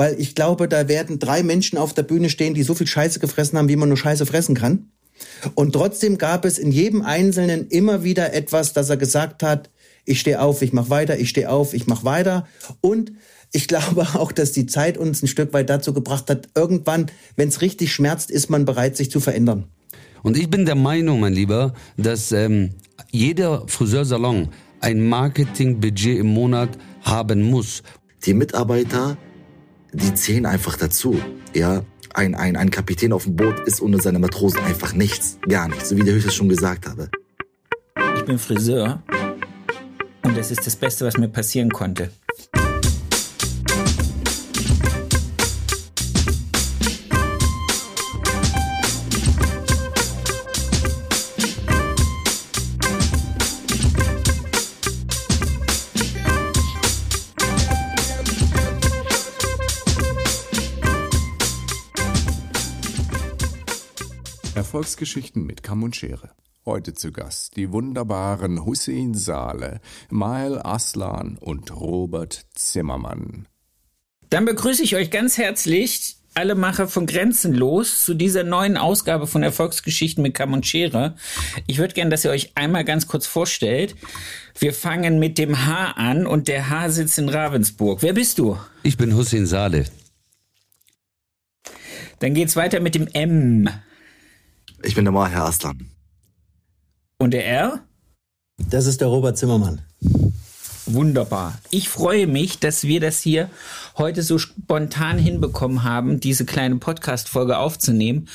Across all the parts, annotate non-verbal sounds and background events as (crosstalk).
weil ich glaube, da werden drei Menschen auf der Bühne stehen, die so viel Scheiße gefressen haben, wie man nur Scheiße fressen kann. Und trotzdem gab es in jedem Einzelnen immer wieder etwas, dass er gesagt hat, ich stehe auf, ich mach weiter, ich stehe auf, ich mach weiter. Und ich (laughs) glaube auch, dass die Zeit uns ein Stück weit dazu gebracht hat, irgendwann, wenn es richtig schmerzt, ist man bereit, sich zu verändern. Und ich bin der Meinung, mein Lieber, dass ähm, jeder Friseursalon ein Marketingbudget im Monat haben muss. Die Mitarbeiter, die zählen einfach dazu. Ja, ein, ein, ein Kapitän auf dem Boot ist ohne seine Matrosen einfach nichts. Gar nichts, so wie der Höchste schon gesagt habe. Ich bin Friseur und das ist das Beste, was mir passieren konnte. Erfolgsgeschichten mit Kamm und Schere. Heute zu Gast die wunderbaren Hussein Saale, Mael Aslan und Robert Zimmermann. Dann begrüße ich euch ganz herzlich, alle Macher von Grenzenlos, zu dieser neuen Ausgabe von Erfolgsgeschichten mit Kamm und Schere. Ich würde gerne, dass ihr euch einmal ganz kurz vorstellt. Wir fangen mit dem H an und der H sitzt in Ravensburg. Wer bist du? Ich bin Hussein Saale. Dann geht's weiter mit dem M. Ich bin der Maher Aslan. Und der R? Das ist der Robert Zimmermann. Wunderbar. Ich freue mich, dass wir das hier heute so spontan hinbekommen haben, diese kleine Podcast-Folge aufzunehmen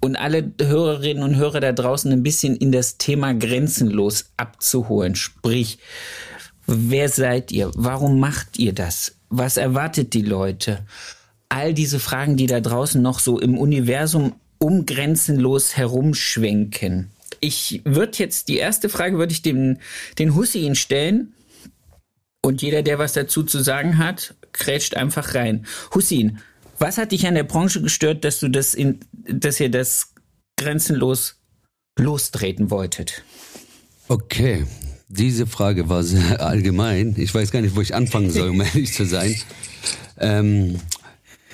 und alle Hörerinnen und Hörer da draußen ein bisschen in das Thema grenzenlos abzuholen. Sprich, wer seid ihr? Warum macht ihr das? Was erwartet die Leute? All diese Fragen, die da draußen noch so im Universum um grenzenlos herumschwenken. Ich würde jetzt, die erste Frage würde ich dem, den Hussein stellen. Und jeder, der was dazu zu sagen hat, krätscht einfach rein. Hussein, was hat dich an der Branche gestört, dass du das in, dass ihr das grenzenlos lostreten wolltet? Okay, diese Frage war sehr (laughs) allgemein. Ich weiß gar nicht, wo ich anfangen soll, um ehrlich zu sein. Ähm,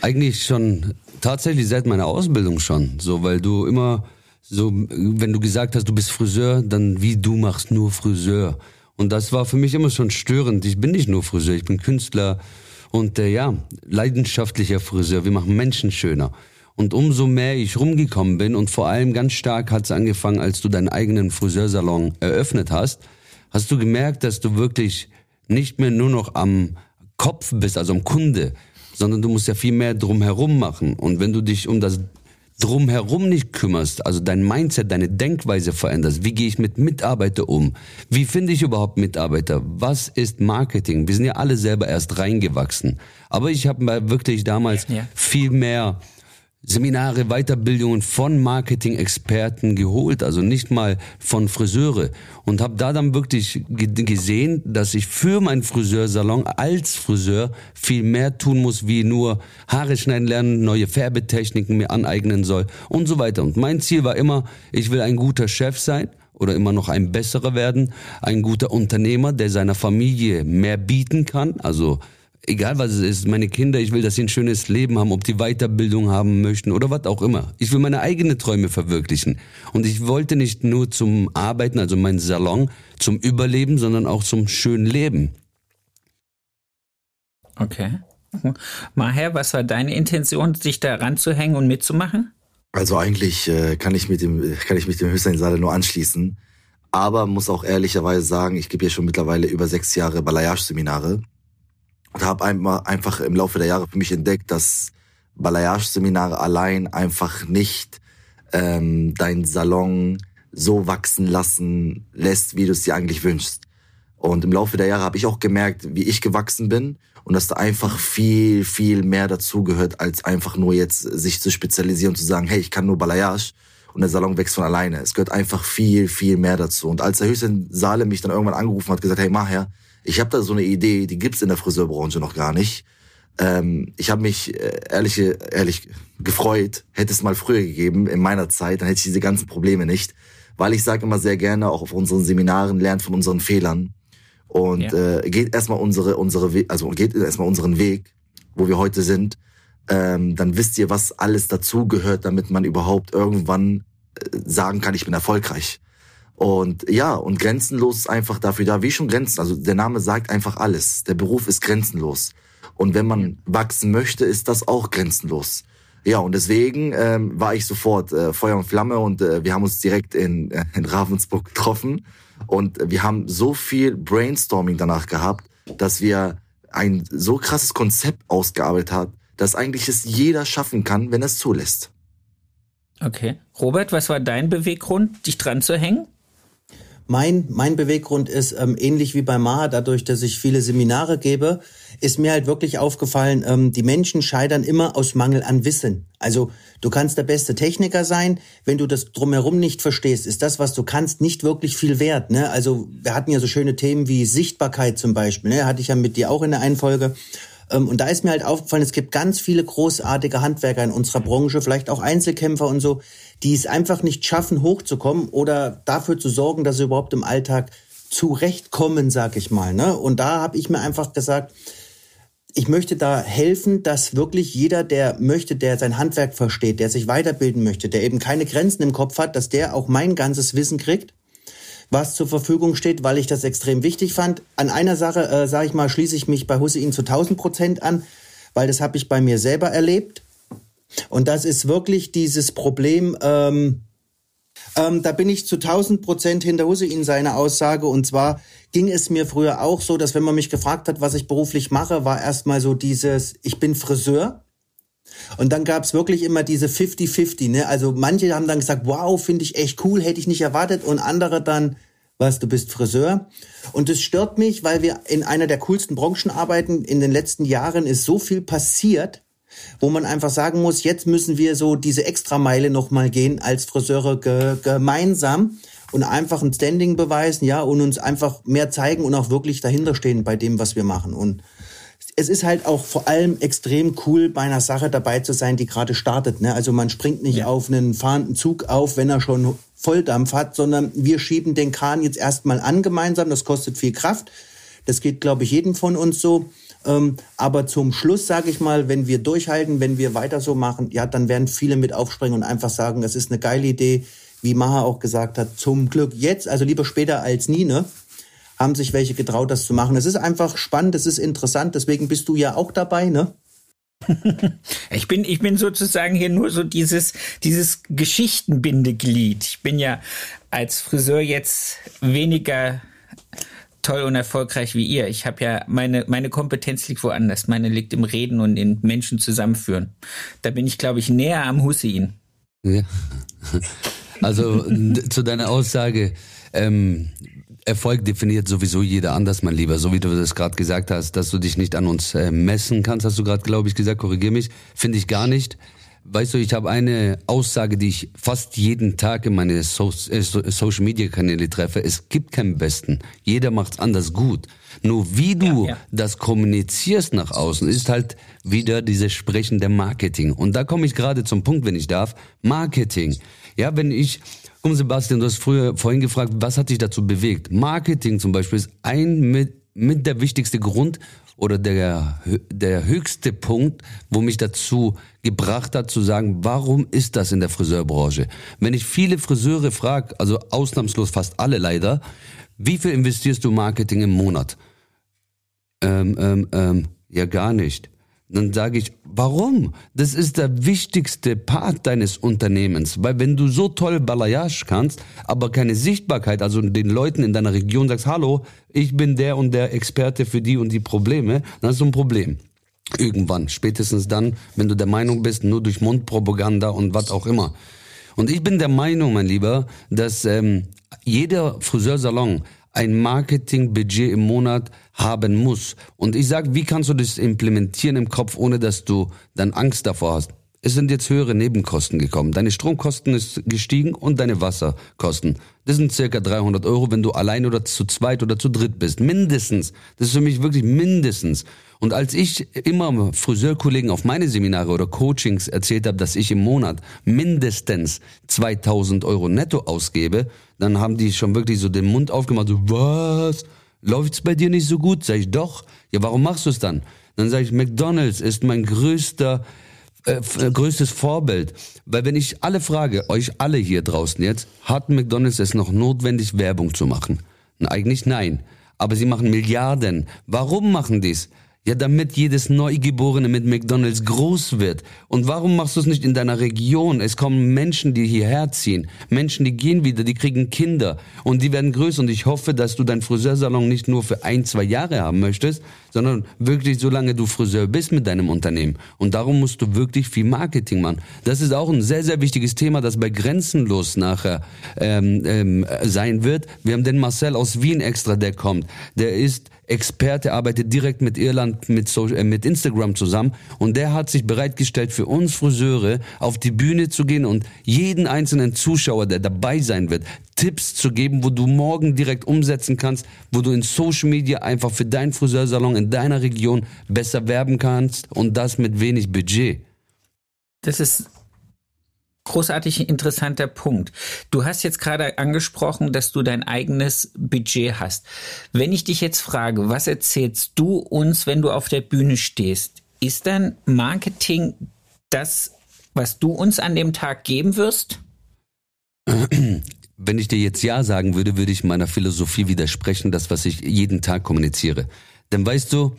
eigentlich schon tatsächlich seit meiner Ausbildung schon, so weil du immer so, wenn du gesagt hast, du bist Friseur, dann wie du machst nur Friseur. Und das war für mich immer schon störend. Ich bin nicht nur Friseur, ich bin Künstler und äh, ja, leidenschaftlicher Friseur. Wir machen Menschen schöner. Und umso mehr ich rumgekommen bin und vor allem ganz stark hat es angefangen, als du deinen eigenen Friseursalon eröffnet hast, hast du gemerkt, dass du wirklich nicht mehr nur noch am Kopf bist, also am Kunde, sondern du musst ja viel mehr drumherum machen. Und wenn du dich um das drumherum nicht kümmerst, also dein Mindset, deine Denkweise veränderst, wie gehe ich mit Mitarbeiter um? Wie finde ich überhaupt Mitarbeiter? Was ist Marketing? Wir sind ja alle selber erst reingewachsen. Aber ich habe wirklich damals ja. viel mehr Seminare, Weiterbildungen von Marketing-Experten geholt, also nicht mal von Friseure und habe da dann wirklich gesehen, dass ich für meinen Friseursalon als Friseur viel mehr tun muss, wie nur Haare schneiden lernen, neue Färbetechniken mir aneignen soll und so weiter. Und mein Ziel war immer, ich will ein guter Chef sein oder immer noch ein besserer werden, ein guter Unternehmer, der seiner Familie mehr bieten kann, also egal was es ist, meine Kinder, ich will, dass sie ein schönes Leben haben, ob die Weiterbildung haben möchten oder was auch immer. Ich will meine eigenen Träume verwirklichen. Und ich wollte nicht nur zum Arbeiten, also mein Salon, zum Überleben, sondern auch zum schönen Leben. Okay. Maher, was war deine Intention, sich da ranzuhängen und mitzumachen? Also eigentlich äh, kann ich mit dem kann ich mich dem Hüseyin Saleh nur anschließen, aber muss auch ehrlicherweise sagen, ich gebe ja schon mittlerweile über sechs Jahre Balayage-Seminare und habe einfach im Laufe der Jahre für mich entdeckt, dass Balayage-Seminare allein einfach nicht ähm, dein Salon so wachsen lassen lässt, wie du es dir eigentlich wünschst. Und im Laufe der Jahre habe ich auch gemerkt, wie ich gewachsen bin und dass da einfach viel, viel mehr dazugehört, als einfach nur jetzt sich zu spezialisieren und zu sagen, hey, ich kann nur Balayage und der Salon wächst von alleine. Es gehört einfach viel, viel mehr dazu. Und als der Hüseyin Saale mich dann irgendwann angerufen hat, gesagt, hey, Maher, ich habe da so eine Idee, die gibt's in der Friseurbranche noch gar nicht. Ähm, ich habe mich äh, ehrlich, ehrlich gefreut, hätte es mal früher gegeben, in meiner Zeit, dann hätte ich diese ganzen Probleme nicht. Weil ich sage immer sehr gerne, auch auf unseren Seminaren, lernt von unseren Fehlern und ja. äh, geht erstmal unsere, unsere, also geht erstmal unseren Weg wo wir heute sind, ähm, dann wisst ihr, was alles dazu gehört, damit man überhaupt irgendwann äh, sagen kann, ich bin erfolgreich. Und ja, und grenzenlos ist einfach dafür da, wie schon Grenzen. Also der Name sagt einfach alles. Der Beruf ist grenzenlos. Und wenn man wachsen möchte, ist das auch grenzenlos. Ja, und deswegen ähm, war ich sofort äh, Feuer und Flamme und äh, wir haben uns direkt in, äh, in Ravensburg getroffen. Und wir haben so viel Brainstorming danach gehabt, dass wir ein so krasses Konzept ausgearbeitet haben, dass eigentlich es jeder schaffen kann, wenn er es zulässt. Okay. Robert, was war dein Beweggrund, dich dran zu hängen? Mein, mein Beweggrund ist ähm, ähnlich wie bei Maha, dadurch, dass ich viele Seminare gebe, ist mir halt wirklich aufgefallen, ähm, die Menschen scheitern immer aus Mangel an Wissen. Also du kannst der beste Techniker sein, wenn du das drumherum nicht verstehst, ist das, was du kannst, nicht wirklich viel wert. Ne? Also wir hatten ja so schöne Themen wie Sichtbarkeit zum Beispiel, ne? hatte ich ja mit dir auch in der einen Folge. Ähm, und da ist mir halt aufgefallen, es gibt ganz viele großartige Handwerker in unserer Branche, vielleicht auch Einzelkämpfer und so, die es einfach nicht schaffen, hochzukommen oder dafür zu sorgen, dass sie überhaupt im Alltag zurechtkommen, sag ich mal. Ne? Und da habe ich mir einfach gesagt, ich möchte da helfen, dass wirklich jeder, der möchte, der sein Handwerk versteht, der sich weiterbilden möchte, der eben keine Grenzen im Kopf hat, dass der auch mein ganzes Wissen kriegt was zur Verfügung steht, weil ich das extrem wichtig fand. An einer Sache, äh, sage ich mal, schließe ich mich bei Hussein zu 1000 Prozent an, weil das habe ich bei mir selber erlebt. Und das ist wirklich dieses Problem, ähm, ähm, da bin ich zu 1000 Prozent hinter Hussein seiner Aussage. Und zwar ging es mir früher auch so, dass wenn man mich gefragt hat, was ich beruflich mache, war erstmal so dieses, ich bin Friseur. Und dann gab's wirklich immer diese 50-50, ne? Also manche haben dann gesagt, wow, finde ich echt cool, hätte ich nicht erwartet. Und andere dann, was, du bist Friseur. Und das stört mich, weil wir in einer der coolsten Branchen arbeiten. In den letzten Jahren ist so viel passiert, wo man einfach sagen muss, jetzt müssen wir so diese Extrameile nochmal gehen als Friseure ge gemeinsam und einfach ein Standing beweisen, ja, und uns einfach mehr zeigen und auch wirklich dahinter stehen bei dem, was wir machen. Und es ist halt auch vor allem extrem cool, bei einer Sache dabei zu sein, die gerade startet. Ne? Also man springt nicht ja. auf einen fahrenden Zug auf, wenn er schon Volldampf hat, sondern wir schieben den Kran jetzt erstmal an gemeinsam. Das kostet viel Kraft. Das geht, glaube ich, jedem von uns so. Ähm, aber zum Schluss, sage ich mal, wenn wir durchhalten, wenn wir weiter so machen, ja, dann werden viele mit aufspringen und einfach sagen, das ist eine geile Idee, wie Maha auch gesagt hat, zum Glück jetzt, also lieber später als nie, ne? Haben sich welche getraut, das zu machen. Es ist einfach spannend, es ist interessant, deswegen bist du ja auch dabei, ne? (laughs) Ich bin, ich bin sozusagen hier nur so dieses, dieses Geschichtenbindeglied. Ich bin ja als Friseur jetzt weniger toll und erfolgreich wie ihr. Ich habe ja meine meine Kompetenz liegt woanders. Meine liegt im Reden und in Menschen zusammenführen. Da bin ich, glaube ich, näher am Hussein. Ja. Also zu deiner Aussage, ähm, Erfolg definiert sowieso jeder anders, mein Lieber. So wie du das gerade gesagt hast, dass du dich nicht an uns äh, messen kannst, hast du gerade, glaube ich, gesagt. Korrigier mich. Finde ich gar nicht. Weißt du, ich habe eine Aussage, die ich fast jeden Tag in meine so äh, Social Media Kanäle treffe. Es gibt keinen Besten. Jeder macht's anders gut. Nur wie du ja, ja. das kommunizierst nach außen, ist halt wieder dieses Sprechen der Marketing. Und da komme ich gerade zum Punkt, wenn ich darf. Marketing. Ja, wenn ich Komm, Sebastian, du hast früher vorhin gefragt, was hat dich dazu bewegt? Marketing zum Beispiel ist ein mit, mit der wichtigste Grund oder der, der höchste Punkt, wo mich dazu gebracht hat zu sagen, warum ist das in der Friseurbranche? Wenn ich viele Friseure frage, also ausnahmslos fast alle leider, wie viel investierst du Marketing im Monat? Ähm, ähm, ähm, ja, gar nicht. Dann sage ich, warum? Das ist der wichtigste Part deines Unternehmens. Weil wenn du so toll Balayage kannst, aber keine Sichtbarkeit, also den Leuten in deiner Region sagst, hallo, ich bin der und der Experte für die und die Probleme, dann hast du ein Problem. Irgendwann, spätestens dann, wenn du der Meinung bist, nur durch Mundpropaganda und was auch immer. Und ich bin der Meinung, mein Lieber, dass ähm, jeder Friseursalon ein Marketingbudget im Monat haben muss. Und ich sage, wie kannst du das implementieren im Kopf, ohne dass du dann Angst davor hast? Es sind jetzt höhere Nebenkosten gekommen. Deine Stromkosten ist gestiegen und deine Wasserkosten. Das sind circa 300 Euro, wenn du allein oder zu zweit oder zu dritt bist. Mindestens. Das ist für mich wirklich mindestens. Und als ich immer Friseurkollegen auf meine Seminare oder Coachings erzählt habe, dass ich im Monat mindestens 2000 Euro netto ausgebe, dann haben die schon wirklich so den Mund aufgemacht, so, was? Läuft's bei dir nicht so gut? Sag ich, doch. Ja, warum machst du es dann? Dann sage ich, McDonald's ist mein größter äh, äh, größtes Vorbild. Weil wenn ich alle frage, euch alle hier draußen jetzt, hat McDonald's es noch notwendig, Werbung zu machen? Eigentlich nein. Aber sie machen Milliarden. Warum machen die's? Ja, damit jedes Neugeborene mit McDonalds groß wird. Und warum machst du es nicht in deiner Region? Es kommen Menschen, die hierher ziehen. Menschen, die gehen wieder, die kriegen Kinder und die werden größer. Und ich hoffe, dass du deinen Friseursalon nicht nur für ein, zwei Jahre haben möchtest, sondern wirklich solange du Friseur bist mit deinem Unternehmen. Und darum musst du wirklich viel Marketing machen. Das ist auch ein sehr, sehr wichtiges Thema, das bei Grenzenlos nachher ähm, ähm, sein wird. Wir haben den Marcel aus Wien extra, der kommt. Der ist Experte, arbeitet direkt mit Irland, mit, Social, äh, mit Instagram zusammen und der hat sich bereitgestellt für uns Friseure auf die Bühne zu gehen und jeden einzelnen Zuschauer, der dabei sein wird, Tipps zu geben, wo du morgen direkt umsetzen kannst, wo du in Social Media einfach für deinen Friseursalon in deiner Region besser werben kannst und das mit wenig Budget. Das ist großartig interessanter Punkt. Du hast jetzt gerade angesprochen, dass du dein eigenes Budget hast. Wenn ich dich jetzt frage, was erzählst du uns, wenn du auf der Bühne stehst? Ist dann Marketing das, was du uns an dem Tag geben wirst? (clears throat) Wenn ich dir jetzt Ja sagen würde, würde ich meiner Philosophie widersprechen, das, was ich jeden Tag kommuniziere. Denn weißt du,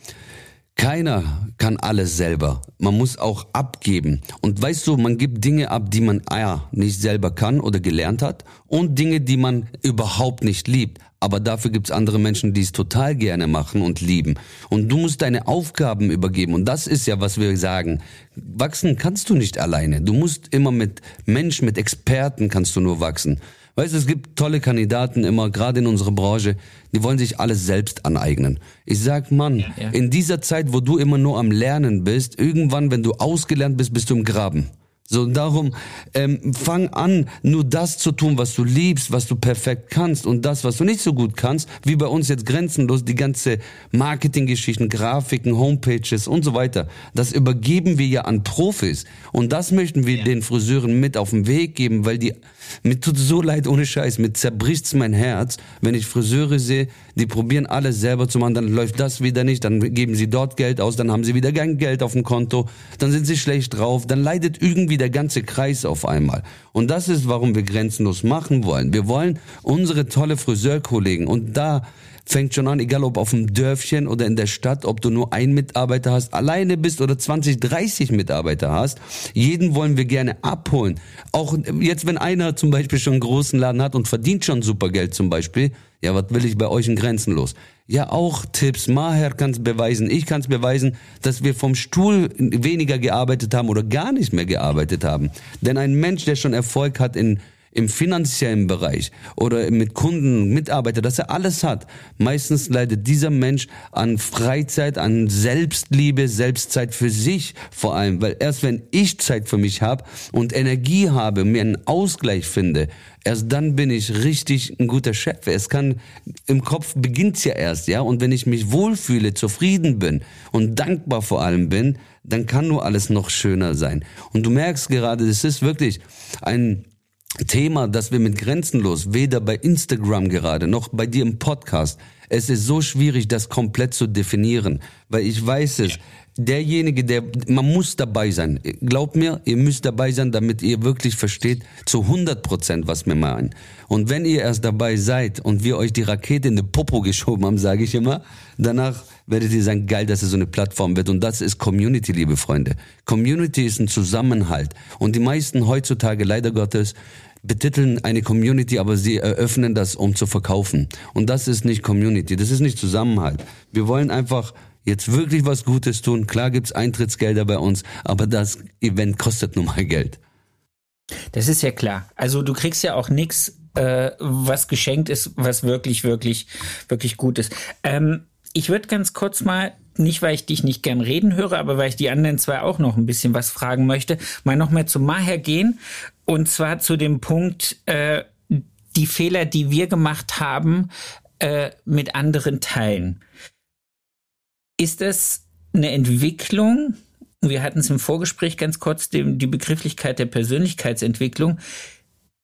keiner kann alles selber. Man muss auch abgeben. Und weißt du, man gibt Dinge ab, die man ah, nicht selber kann oder gelernt hat und Dinge, die man überhaupt nicht liebt. Aber dafür gibt's andere Menschen, die es total gerne machen und lieben. Und du musst deine Aufgaben übergeben. Und das ist ja, was wir sagen. Wachsen kannst du nicht alleine. Du musst immer mit Menschen, mit Experten kannst du nur wachsen. Weißt du, es gibt tolle Kandidaten immer, gerade in unserer Branche, die wollen sich alles selbst aneignen. Ich sag, Mann, ja, ja. in dieser Zeit, wo du immer nur am Lernen bist, irgendwann, wenn du ausgelernt bist, bist du im Graben. So, darum, ähm, fang an, nur das zu tun, was du liebst, was du perfekt kannst und das, was du nicht so gut kannst, wie bei uns jetzt grenzenlos, die ganze Marketinggeschichten, Grafiken, Homepages und so weiter. Das übergeben wir ja an Profis. Und das möchten wir ja. den Friseuren mit auf den Weg geben, weil die, mir tut so leid, ohne Scheiß, mir zerbricht's mein Herz, wenn ich Friseure sehe, die probieren alles selber zu machen, dann läuft das wieder nicht, dann geben sie dort Geld aus, dann haben sie wieder kein Geld auf dem Konto, dann sind sie schlecht drauf, dann leidet irgendwie wie der ganze Kreis auf einmal. Und das ist, warum wir grenzenlos machen wollen. Wir wollen unsere tolle Friseurkollegen und da fängt schon an, egal ob auf dem Dörfchen oder in der Stadt, ob du nur einen Mitarbeiter hast, alleine bist oder 20, 30 Mitarbeiter hast. Jeden wollen wir gerne abholen. Auch jetzt, wenn einer zum Beispiel schon einen großen Laden hat und verdient schon super Geld zum Beispiel, ja, was will ich bei euch in Grenzen los? Ja, auch Tipps. Maher kann es beweisen, ich kann es beweisen, dass wir vom Stuhl weniger gearbeitet haben oder gar nicht mehr gearbeitet haben. Denn ein Mensch, der schon Erfolg hat in im finanziellen Bereich oder mit Kunden, Mitarbeiter, dass er alles hat. Meistens leidet dieser Mensch an Freizeit, an Selbstliebe, Selbstzeit für sich vor allem, weil erst wenn ich Zeit für mich habe und Energie habe, mir einen Ausgleich finde, erst dann bin ich richtig ein guter Chef. Es kann im Kopf beginnt's ja erst, ja, und wenn ich mich wohlfühle, zufrieden bin und dankbar vor allem bin, dann kann nur alles noch schöner sein. Und du merkst gerade, es ist wirklich ein Thema, das wir mit Grenzenlos, weder bei Instagram gerade noch bei dir im Podcast, es ist so schwierig, das komplett zu definieren, weil ich weiß es. Derjenige, der, man muss dabei sein. Glaubt mir, ihr müsst dabei sein, damit ihr wirklich versteht zu 100 Prozent, was wir meinen. Und wenn ihr erst dabei seid und wir euch die Rakete in den Popo geschoben haben, sage ich immer, danach werdet ihr sagen, geil, dass es so eine Plattform wird. Und das ist Community, liebe Freunde. Community ist ein Zusammenhalt. Und die meisten heutzutage, leider Gottes, betiteln eine Community, aber sie eröffnen das, um zu verkaufen. Und das ist nicht Community, das ist nicht Zusammenhalt. Wir wollen einfach jetzt wirklich was Gutes tun. Klar gibt's Eintrittsgelder bei uns, aber das Event kostet nun mal Geld. Das ist ja klar. Also du kriegst ja auch nichts, äh, was geschenkt ist, was wirklich, wirklich, wirklich gut ist. Ähm, ich würde ganz kurz mal nicht weil ich dich nicht gern reden höre, aber weil ich die anderen zwei auch noch ein bisschen was fragen möchte, mal noch mal zu Maher gehen und zwar zu dem Punkt, äh, die Fehler, die wir gemacht haben, äh, mit anderen teilen. Ist das eine Entwicklung? Wir hatten es im Vorgespräch ganz kurz, die, die Begrifflichkeit der Persönlichkeitsentwicklung.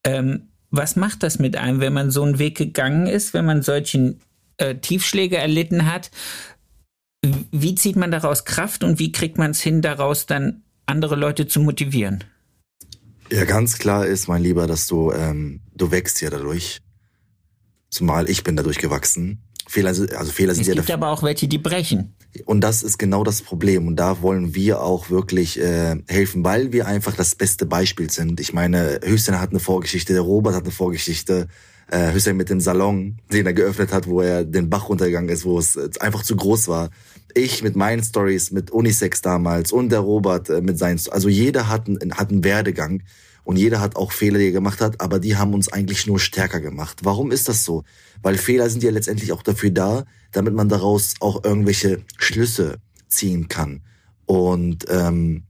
Ähm, was macht das mit einem, wenn man so einen Weg gegangen ist, wenn man solchen äh, Tiefschläge erlitten hat? Wie zieht man daraus Kraft und wie kriegt man es hin, daraus dann andere Leute zu motivieren? Ja, ganz klar ist, mein Lieber, dass du, ähm, du wächst ja dadurch. Zumal ich bin dadurch gewachsen. Fehler, also Fehler sind es ja. Es gibt aber auch welche, die brechen. Und das ist genau das Problem. Und da wollen wir auch wirklich äh, helfen, weil wir einfach das beste Beispiel sind. Ich meine, Hüseyin hat eine Vorgeschichte, der Robert hat eine Vorgeschichte. Äh, Hüseyin mit dem Salon, den er geöffnet hat, wo er den Bach runtergegangen ist, wo es einfach zu groß war. Ich mit meinen Stories, mit Unisex damals und der Robert äh, mit seinen, also jeder hat einen, hat einen Werdegang und jeder hat auch Fehler, die er gemacht hat, aber die haben uns eigentlich nur stärker gemacht. Warum ist das so? Weil Fehler sind ja letztendlich auch dafür da, damit man daraus auch irgendwelche Schlüsse ziehen kann. Und ähm,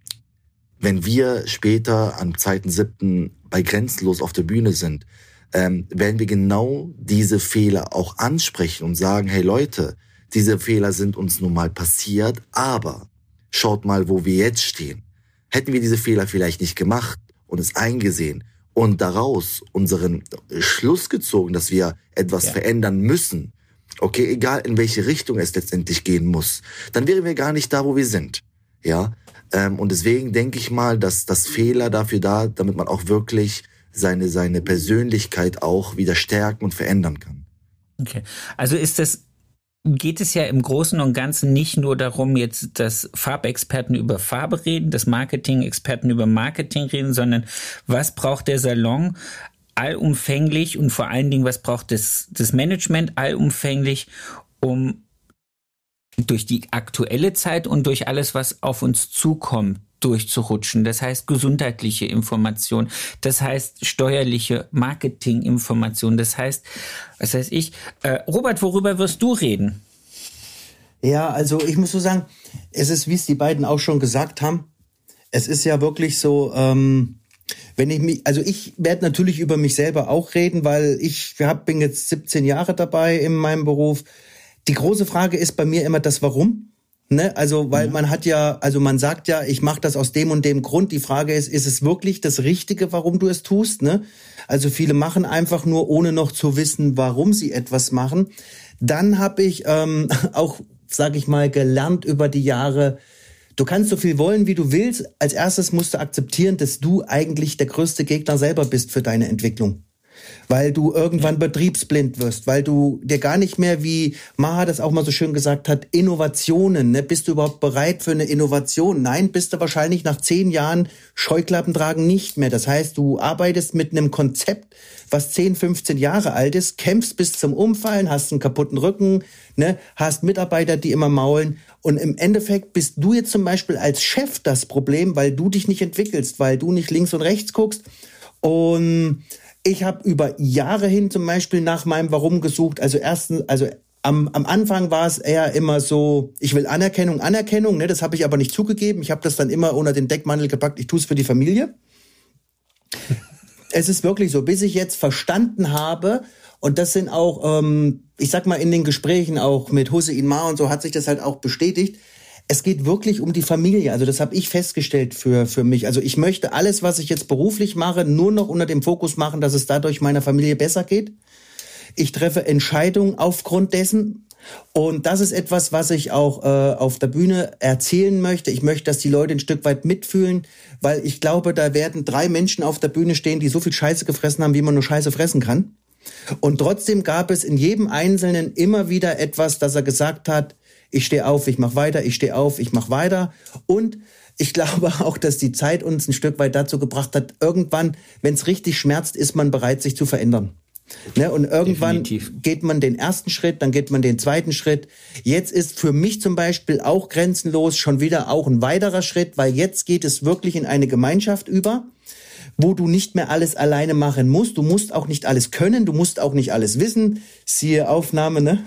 wenn wir später am 2.7. bei Grenzenlos auf der Bühne sind, ähm, werden wir genau diese Fehler auch ansprechen und sagen, hey Leute, diese Fehler sind uns nun mal passiert, aber schaut mal, wo wir jetzt stehen. Hätten wir diese Fehler vielleicht nicht gemacht und es eingesehen und daraus unseren Schluss gezogen, dass wir etwas ja. verändern müssen, okay, egal in welche Richtung es letztendlich gehen muss, dann wären wir gar nicht da, wo wir sind. Ja, ähm, und deswegen denke ich mal, dass das Fehler dafür da, damit man auch wirklich seine seine Persönlichkeit auch wieder stärken und verändern kann. Okay, also ist das geht es ja im Großen und Ganzen nicht nur darum, jetzt, dass Farbexperten über Farbe reden, dass Marketing-Experten über Marketing reden, sondern was braucht der Salon allumfänglich und vor allen Dingen, was braucht das, das Management allumfänglich, um durch die aktuelle Zeit und durch alles, was auf uns zukommt, durchzurutschen. Das heißt gesundheitliche Information, das heißt steuerliche Marketinginformation, das heißt, was heißt ich, äh, Robert, worüber wirst du reden? Ja, also ich muss so sagen, es ist, wie es die beiden auch schon gesagt haben, es ist ja wirklich so, ähm, wenn ich mich, also ich werde natürlich über mich selber auch reden, weil ich hab, bin jetzt 17 Jahre dabei in meinem Beruf. Die große Frage ist bei mir immer das Warum. Ne? Also, weil ja. man hat ja, also man sagt ja, ich mache das aus dem und dem Grund. Die Frage ist, ist es wirklich das Richtige, warum du es tust? Ne? Also viele machen einfach nur, ohne noch zu wissen, warum sie etwas machen. Dann habe ich ähm, (laughs) auch, sage ich mal, gelernt über die Jahre, du kannst so viel wollen, wie du willst. Als erstes musst du akzeptieren, dass du eigentlich der größte Gegner selber bist für deine Entwicklung weil du irgendwann betriebsblind wirst, weil du dir gar nicht mehr, wie Maha das auch mal so schön gesagt hat, Innovationen, ne? bist du überhaupt bereit für eine Innovation? Nein, bist du wahrscheinlich nach zehn Jahren Scheuklappen tragen nicht mehr. Das heißt, du arbeitest mit einem Konzept, was 10, 15 Jahre alt ist, kämpfst bis zum Umfallen, hast einen kaputten Rücken, ne? hast Mitarbeiter, die immer maulen und im Endeffekt bist du jetzt zum Beispiel als Chef das Problem, weil du dich nicht entwickelst, weil du nicht links und rechts guckst. Und ich habe über Jahre hin zum Beispiel nach meinem Warum gesucht. Also erstens, also am, am Anfang war es eher immer so, ich will Anerkennung, Anerkennung, ne, das habe ich aber nicht zugegeben. Ich habe das dann immer unter den Deckmantel gepackt, ich tue es für die Familie. es ist wirklich so, bis ich jetzt verstanden habe, und das sind auch, ähm, ich sag mal, in den Gesprächen auch mit Hussein Ma und so hat sich das halt auch bestätigt, es geht wirklich um die Familie. Also das habe ich festgestellt für, für mich. Also ich möchte alles, was ich jetzt beruflich mache, nur noch unter dem Fokus machen, dass es dadurch meiner Familie besser geht. Ich treffe Entscheidungen aufgrund dessen. Und das ist etwas, was ich auch äh, auf der Bühne erzählen möchte. Ich möchte, dass die Leute ein Stück weit mitfühlen, weil ich glaube, da werden drei Menschen auf der Bühne stehen, die so viel Scheiße gefressen haben, wie man nur Scheiße fressen kann. Und trotzdem gab es in jedem Einzelnen immer wieder etwas, dass er gesagt hat, ich stehe auf, ich mache weiter, ich stehe auf, ich mache weiter. Und ich (laughs) glaube auch, dass die Zeit uns ein Stück weit dazu gebracht hat, irgendwann, wenn es richtig schmerzt, ist man bereit, sich zu verändern. Ne, und irgendwann Definitiv. geht man den ersten Schritt, dann geht man den zweiten Schritt. Jetzt ist für mich zum Beispiel auch grenzenlos schon wieder auch ein weiterer Schritt, weil jetzt geht es wirklich in eine Gemeinschaft über, wo du nicht mehr alles alleine machen musst. Du musst auch nicht alles können, du musst auch nicht alles wissen. Siehe Aufnahme, ne?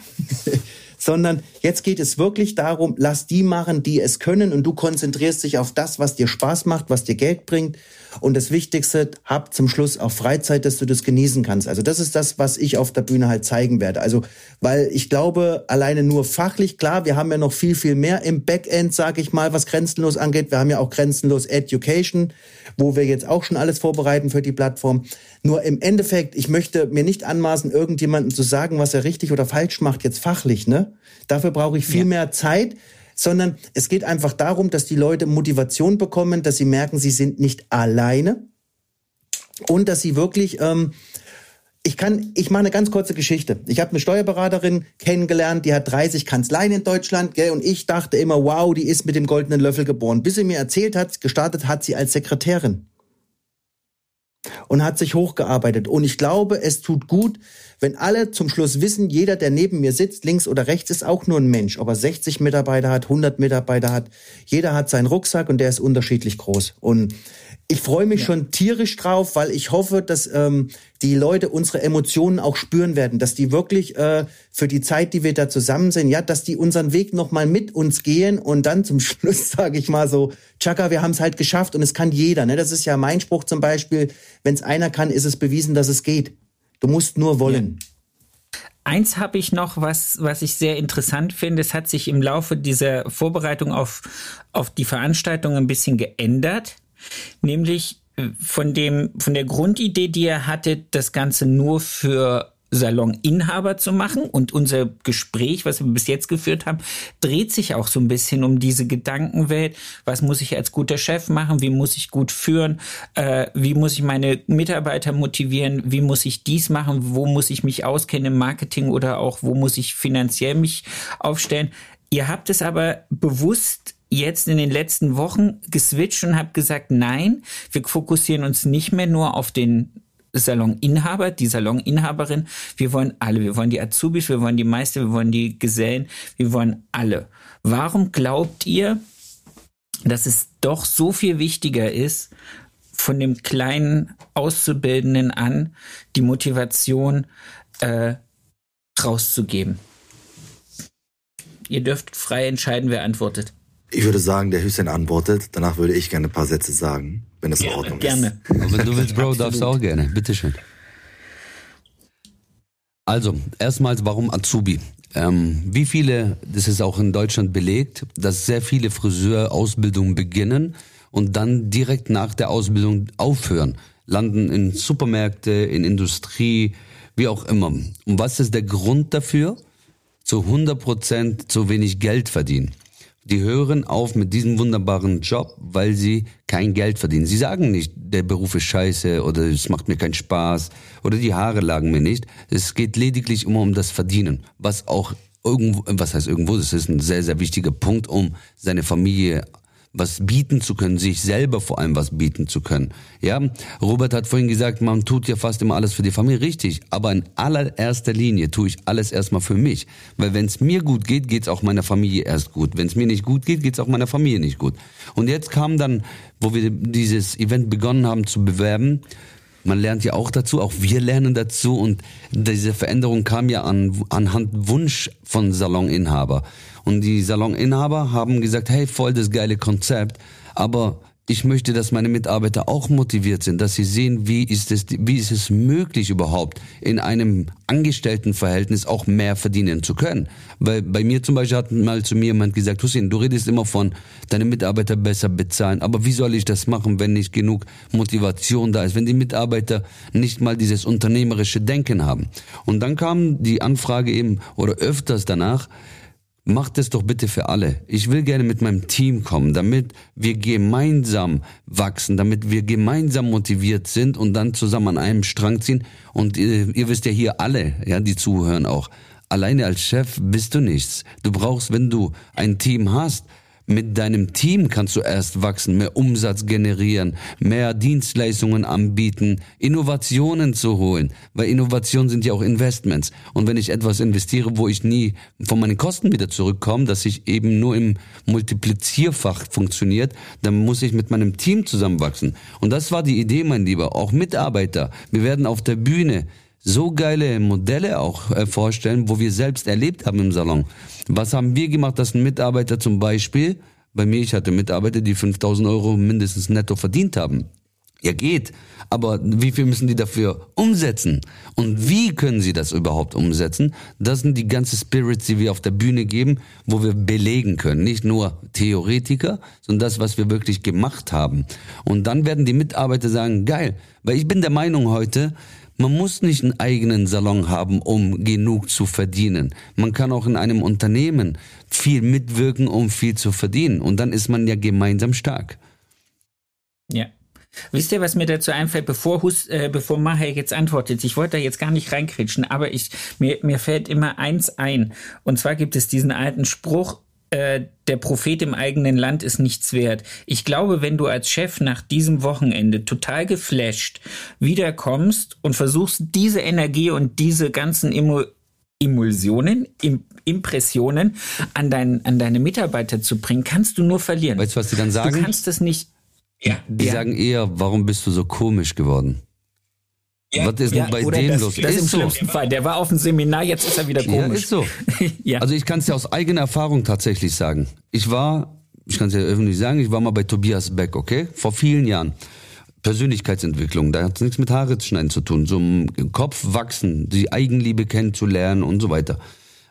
(laughs) sondern jetzt geht es wirklich darum, lass die machen, die es können und du konzentrierst dich auf das, was dir Spaß macht, was dir Geld bringt und das Wichtigste, hab zum Schluss auch Freizeit, dass du das genießen kannst. Also das ist das, was ich auf der Bühne halt zeigen werde. Also, weil ich glaube, alleine nur fachlich, klar, wir haben ja noch viel, viel mehr im Backend, sage ich mal, was grenzenlos angeht. Wir haben ja auch grenzenlos Education, wo wir jetzt auch schon alles vorbereiten für die Plattform. Nur im Endeffekt, ich möchte mir nicht anmaßen, irgendjemanden zu sagen, was er richtig oder falsch macht, jetzt fachlich, ne? Dafür brauche ich viel ja. mehr Zeit, sondern es geht einfach darum, dass die Leute Motivation bekommen, dass sie merken, sie sind nicht alleine und dass sie wirklich ähm, ich kann, ich mache eine ganz kurze Geschichte. Ich habe eine Steuerberaterin kennengelernt, die hat 30 Kanzleien in Deutschland, gell, und ich dachte immer, wow, die ist mit dem goldenen Löffel geboren. Bis sie mir erzählt hat, gestartet hat sie als Sekretärin und hat sich hochgearbeitet. Und ich glaube, es tut gut, wenn alle zum Schluss wissen, jeder, der neben mir sitzt, links oder rechts, ist auch nur ein Mensch. Ob er 60 Mitarbeiter hat, 100 Mitarbeiter hat, jeder hat seinen Rucksack und der ist unterschiedlich groß. Und ich freue mich ja. schon tierisch drauf, weil ich hoffe, dass ähm, die Leute unsere Emotionen auch spüren werden, dass die wirklich äh, für die Zeit, die wir da zusammen sind, ja, dass die unseren Weg nochmal mit uns gehen und dann zum (laughs) Schluss sage ich mal so, Chaka, wir haben es halt geschafft und es kann jeder. Ne? Das ist ja mein Spruch zum Beispiel, wenn es einer kann, ist es bewiesen, dass es geht. Du musst nur wollen. Ja. Eins habe ich noch, was, was ich sehr interessant finde. Es hat sich im Laufe dieser Vorbereitung auf, auf die Veranstaltung ein bisschen geändert nämlich äh, von dem, von der Grundidee, die er hatte, das Ganze nur für Saloninhaber zu machen. Und unser Gespräch, was wir bis jetzt geführt haben, dreht sich auch so ein bisschen um diese Gedankenwelt. Was muss ich als guter Chef machen? Wie muss ich gut führen? Äh, wie muss ich meine Mitarbeiter motivieren? Wie muss ich dies machen? Wo muss ich mich auskennen im Marketing oder auch wo muss ich finanziell mich aufstellen? Ihr habt es aber bewusst jetzt in den letzten Wochen geswitcht und habe gesagt, nein, wir fokussieren uns nicht mehr nur auf den Saloninhaber, die Saloninhaberin. Wir wollen alle. Wir wollen die Azubis, wir wollen die Meister, wir wollen die Gesellen, wir wollen alle. Warum glaubt ihr, dass es doch so viel wichtiger ist, von dem kleinen Auszubildenden an die Motivation äh, rauszugeben? Ihr dürft frei entscheiden, wer antwortet. Ich würde sagen, der Hüseyin antwortet. Danach würde ich gerne ein paar Sätze sagen, wenn das in Ordnung gerne. ist. Gerne. wenn du willst, Bro, darfst du auch gerne. Bitteschön. Also, erstmals, warum Azubi? Ähm, wie viele, das ist auch in Deutschland belegt, dass sehr viele Friseurausbildungen beginnen und dann direkt nach der Ausbildung aufhören, landen in Supermärkte, in Industrie, wie auch immer. Und was ist der Grund dafür? Zu 100 Prozent zu wenig Geld verdienen die hören auf mit diesem wunderbaren Job, weil sie kein Geld verdienen. Sie sagen nicht, der Beruf ist scheiße oder es macht mir keinen Spaß oder die Haare lagen mir nicht. Es geht lediglich immer um das Verdienen, was auch irgendwo, was heißt irgendwo, das ist ein sehr, sehr wichtiger Punkt, um seine Familie was bieten zu können, sich selber vor allem was bieten zu können. Ja, Robert hat vorhin gesagt, man tut ja fast immer alles für die Familie, richtig. Aber in allererster Linie tue ich alles erstmal für mich, weil wenn es mir gut geht, geht es auch meiner Familie erst gut. Wenn es mir nicht gut geht, geht es auch meiner Familie nicht gut. Und jetzt kam dann, wo wir dieses Event begonnen haben zu bewerben, man lernt ja auch dazu, auch wir lernen dazu und diese Veränderung kam ja an, anhand Wunsch von Saloninhaber. Und die Saloninhaber haben gesagt, hey, voll das geile Konzept, aber ich möchte, dass meine Mitarbeiter auch motiviert sind, dass sie sehen, wie ist es, wie ist es möglich überhaupt, in einem Angestelltenverhältnis auch mehr verdienen zu können. Weil bei mir zum Beispiel hat mal zu mir jemand gesagt, Hussein, du redest immer von, deine Mitarbeiter besser bezahlen, aber wie soll ich das machen, wenn nicht genug Motivation da ist, wenn die Mitarbeiter nicht mal dieses unternehmerische Denken haben. Und dann kam die Anfrage eben, oder öfters danach, Macht es doch bitte für alle. Ich will gerne mit meinem Team kommen, damit wir gemeinsam wachsen, damit wir gemeinsam motiviert sind und dann zusammen an einem Strang ziehen. Und ihr, ihr wisst ja hier alle, ja, die zuhören auch. Alleine als Chef bist du nichts. Du brauchst, wenn du ein Team hast, mit deinem Team kannst du erst wachsen, mehr Umsatz generieren, mehr Dienstleistungen anbieten, Innovationen zu holen, weil Innovationen sind ja auch Investments. Und wenn ich etwas investiere, wo ich nie von meinen Kosten wieder zurückkomme, dass ich eben nur im Multiplizierfach funktioniert, dann muss ich mit meinem Team zusammenwachsen. Und das war die Idee, mein Lieber. Auch Mitarbeiter. Wir werden auf der Bühne so geile Modelle auch äh, vorstellen, wo wir selbst erlebt haben im Salon. Was haben wir gemacht, dass ein Mitarbeiter zum Beispiel, bei mir, ich hatte Mitarbeiter, die 5000 Euro mindestens netto verdient haben. Ja, geht. Aber wie viel müssen die dafür umsetzen? Und wie können sie das überhaupt umsetzen? Das sind die ganzen Spirits, die wir auf der Bühne geben, wo wir belegen können. Nicht nur Theoretiker, sondern das, was wir wirklich gemacht haben. Und dann werden die Mitarbeiter sagen, geil. Weil ich bin der Meinung heute, Man muss nicht einen eigenen Salon haben, um genug zu verdienen. Man kann auch in einem Unternehmen viel mitwirken, um viel zu verdienen. Und dann ist man ja gemeinsam stark. Ja. Wisst ihr, was mir dazu einfällt, bevor, Hus, äh, bevor Maher jetzt antwortet? Ich wollte da jetzt gar nicht reinkritschen, aber ich, mir, mir fällt immer eins ein. Und zwar gibt es diesen alten Spruch, äh, der Prophet im eigenen Land ist nichts wert. Ich glaube, wenn du als Chef nach diesem Wochenende total geflasht wiederkommst und versuchst, diese Energie und diese ganzen Emo Emulsionen, Im Impressionen an, dein, an deine Mitarbeiter zu bringen, kannst du nur verlieren. Weißt du, was die dann sagen? Du kannst das nicht. Ja, die ja. sagen eher, warum bist du so komisch geworden? Ja, Was ist ja, denn bei dem das, los? Das ist im so. schlimmsten Fall. Der war auf dem Seminar, jetzt ist er wieder komisch. Ja, ist so. (laughs) ja. Also ich kann es ja aus eigener Erfahrung tatsächlich sagen. Ich war, ich kann es ja öffentlich sagen, ich war mal bei Tobias Beck, okay? Vor vielen Jahren. Persönlichkeitsentwicklung, da hat es nichts mit Haare schneiden zu tun. So im Kopf wachsen, die Eigenliebe kennenzulernen und so weiter.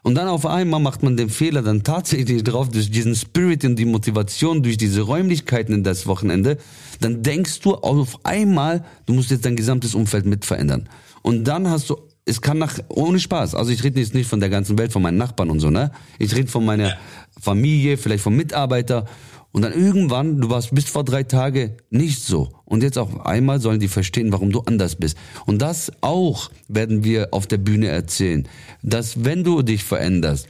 Und dann auf einmal macht man den Fehler dann tatsächlich drauf, durch diesen Spirit und die Motivation, durch diese Räumlichkeiten in das Wochenende, dann denkst du auf einmal, du musst jetzt dein gesamtes Umfeld mit verändern. Und dann hast du, es kann nach, ohne Spaß, also ich rede jetzt nicht von der ganzen Welt, von meinen Nachbarn und so, ne? Ich rede von meiner Familie, vielleicht vom Mitarbeiter. Und dann irgendwann, du warst bis vor drei Tage nicht so. Und jetzt auf einmal sollen die verstehen, warum du anders bist. Und das auch werden wir auf der Bühne erzählen. Dass wenn du dich veränderst,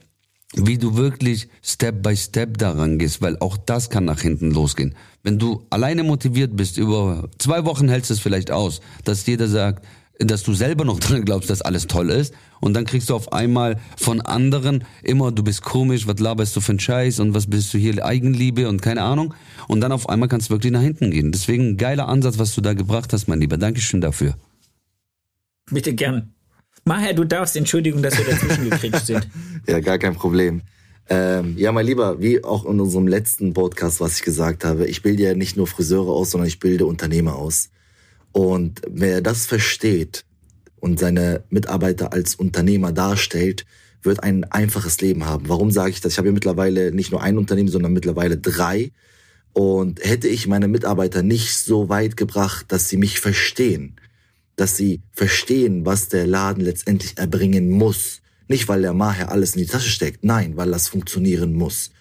wie du wirklich Step by Step daran gehst, weil auch das kann nach hinten losgehen. Wenn du alleine motiviert bist, über zwei Wochen hältst du es vielleicht aus, dass jeder sagt, dass du selber noch (laughs) dran glaubst, dass alles toll ist. Und dann kriegst du auf einmal von anderen immer, du bist komisch, was laberst du für einen Scheiß und was bist du hier, Eigenliebe und keine Ahnung. Und dann auf einmal kannst du wirklich nach hinten gehen. Deswegen ein geiler Ansatz, was du da gebracht hast, mein Lieber. Dankeschön dafür. Bitte gern. Maher, du darfst, Entschuldigung, dass wir dazwischen (laughs) gekretscht sind. ja, gar kein Problem. Ähm, ja, mein Lieber, wie auch in unserem letzten Podcast, was ich gesagt habe, ich bilde ja nicht nur Friseure aus, sondern ich bilde Unternehmer aus. Und wer das versteht und seine Mitarbeiter als Unternehmer darstellt, wird ein einfaches Leben haben. Warum sage ich das? Ich habe ja mittlerweile nicht nur ein Unternehmen, sondern mittlerweile drei. Und hätte ich meine Mitarbeiter nicht so weit gebracht, dass sie mich verstehen, dass sie verstehen, was der Laden letztendlich erbringen muss. Nicht, weil der Maher alles in die Tasche steckt, nein, weil das funktionieren muss.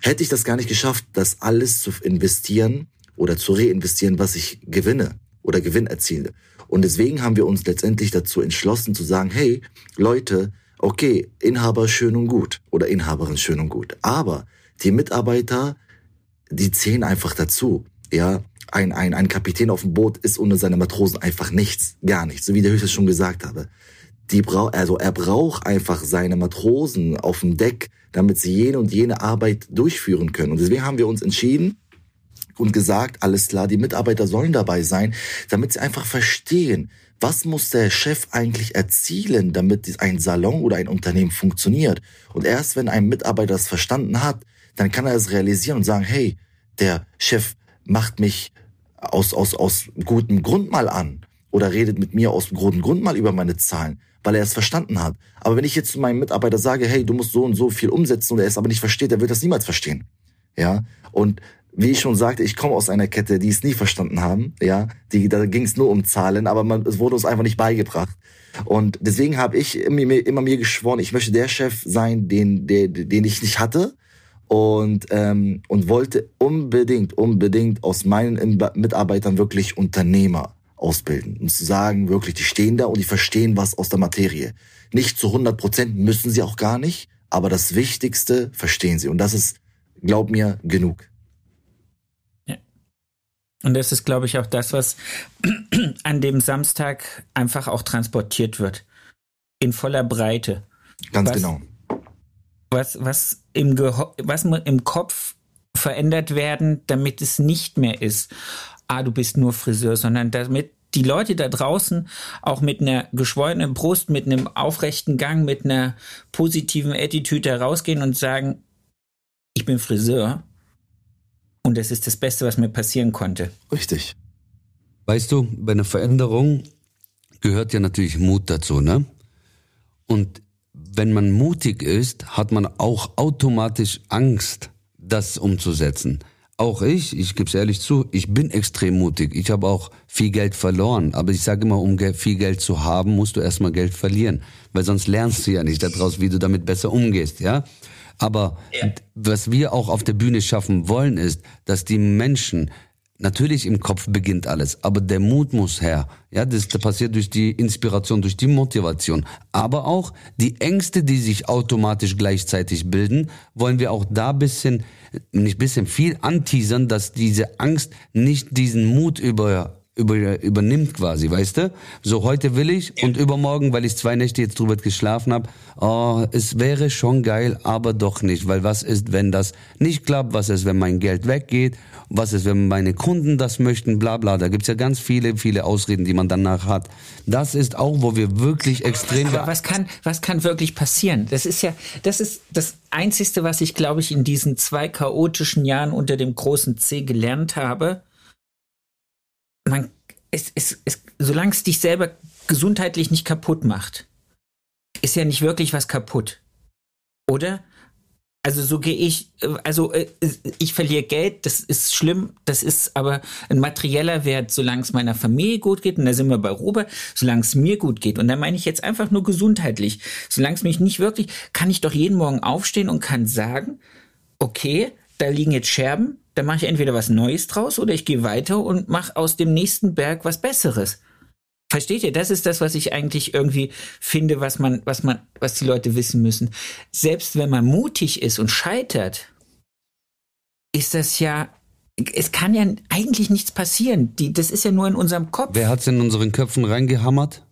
Hätte ich das gar nicht geschafft, das alles zu investieren oder zu reinvestieren, was ich gewinne, oder Gewinn erziele. Und deswegen haben wir uns letztendlich dazu entschlossen zu sagen, hey, Leute, okay, Inhaber schön und gut oder Inhaberin schön und gut. Aber die Mitarbeiter, die zählen einfach dazu. Ja, ein, ein, ein Kapitän auf dem Boot ist ohne seine Matrosen einfach nichts, gar nichts, so wie der Höchste schon gesagt habe. Die brau also er braucht einfach seine Matrosen auf dem Deck, damit sie jene und jene Arbeit durchführen können. Und deswegen haben wir uns entschieden, und gesagt, alles klar, die Mitarbeiter sollen dabei sein, damit sie einfach verstehen, was muss der Chef eigentlich erzielen, damit ein Salon oder ein Unternehmen funktioniert. Und erst wenn ein Mitarbeiter das verstanden hat, dann kann er es realisieren und sagen, hey, der Chef macht mich aus, aus, aus gutem Grund mal an oder redet mit mir aus gutem Grund mal über meine Zahlen, weil er es verstanden hat. Aber wenn ich jetzt zu meinem Mitarbeiter sage, hey, du musst so und so viel umsetzen und er es aber nicht versteht, der wird das niemals verstehen. Ja, und wie ich schon sagte, ich komme aus einer Kette, die es nie verstanden haben. Ja, die, da ging es nur um Zahlen, aber man, es wurde uns einfach nicht beigebracht. Und deswegen habe ich immer, immer mir geschworen, ich möchte der Chef sein, den, den, den ich nicht hatte. Und, ähm, und wollte unbedingt, unbedingt aus meinen Mitarbeitern wirklich Unternehmer ausbilden. Und zu sagen, wirklich, die stehen da und die verstehen was aus der Materie. Nicht zu 100 Prozent müssen sie auch gar nicht, aber das Wichtigste verstehen sie. Und das ist, glaub mir, genug. Und das ist, glaube ich, auch das, was (clears throat) an dem Samstag einfach auch transportiert wird. In voller Breite. Ganz was, genau. Was, was, im was im Kopf verändert werden, damit es nicht mehr ist, ah, du bist nur Friseur, sondern damit die Leute da draußen auch mit einer geschwollenen Brust, mit einem aufrechten Gang, mit einer positiven Attitüde herausgehen und sagen, ich bin Friseur und es ist das Beste, was mir passieren konnte. Richtig. Weißt du, bei einer Veränderung gehört ja natürlich Mut dazu, ne? Und wenn man mutig ist, hat man auch automatisch Angst, das umzusetzen. auch ich, ich gebe es ehrlich zu, ich bin extrem mutig. Ich habe auch viel Geld verloren. Aber ich sage immer, um viel Geld zu haben, musst du erstmal Geld verlieren. Weil sonst lernst du ja nicht daraus, wie du damit besser umgehst, ja? Aber ja. was wir auch auf der Bühne schaffen wollen, ist, dass die Menschen Natürlich im Kopf beginnt alles, aber der Mut muss her. Ja, das, passiert durch die Inspiration, durch die Motivation. Aber auch die Ängste, die sich automatisch gleichzeitig bilden, wollen wir auch da bisschen, nicht bisschen viel anteasern, dass diese Angst nicht diesen Mut über über, übernimmt quasi, weißt du? So heute will ich und übermorgen, weil ich zwei Nächte jetzt drüber geschlafen habe, oh, es wäre schon geil, aber doch nicht, weil was ist, wenn das nicht klappt, was ist, wenn mein Geld weggeht, was ist, wenn meine Kunden das möchten, bla bla, da gibt's ja ganz viele, viele Ausreden, die man danach hat. Das ist auch, wo wir wirklich extrem... Aber was kann, was kann wirklich passieren? Das ist ja, das ist das Einzigste, was ich, glaube ich, in diesen zwei chaotischen Jahren unter dem großen C gelernt habe, man, es, es, es, solange es dich selber gesundheitlich nicht kaputt macht, ist ja nicht wirklich was kaputt. Oder? Also so gehe ich, also äh, ich verliere Geld, das ist schlimm, das ist aber ein materieller Wert, solange es meiner Familie gut geht, und da sind wir bei Robert, solange es mir gut geht. Und da meine ich jetzt einfach nur gesundheitlich. Solange es mich nicht wirklich, kann ich doch jeden Morgen aufstehen und kann sagen, okay, da liegen jetzt Scherben, da mache ich entweder was Neues draus oder ich gehe weiter und mache aus dem nächsten Berg was Besseres. Versteht ihr? Das ist das, was ich eigentlich irgendwie finde, was man, was man, was die Leute wissen müssen. Selbst wenn man mutig ist und scheitert, ist das ja, es kann ja eigentlich nichts passieren. Die, das ist ja nur in unserem Kopf. Wer hat's in unseren Köpfen reingehammert?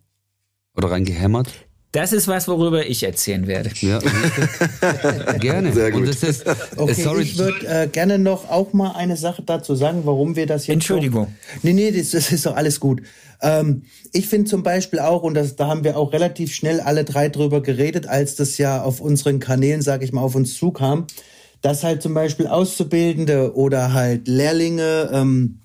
Oder reingehämmert? Das ist was, worüber ich erzählen werde. Ja, (laughs) gerne. Sehr gut. Und das ist, okay, sorry. Ich würde äh, gerne noch auch mal eine Sache dazu sagen, warum wir das jetzt. Entschuldigung. Doch, nee, nee, das, das, ist doch alles gut. Ähm, ich finde zum Beispiel auch, und das, da haben wir auch relativ schnell alle drei drüber geredet, als das ja auf unseren Kanälen, sag ich mal, auf uns zukam, dass halt zum Beispiel Auszubildende oder halt Lehrlinge, ähm,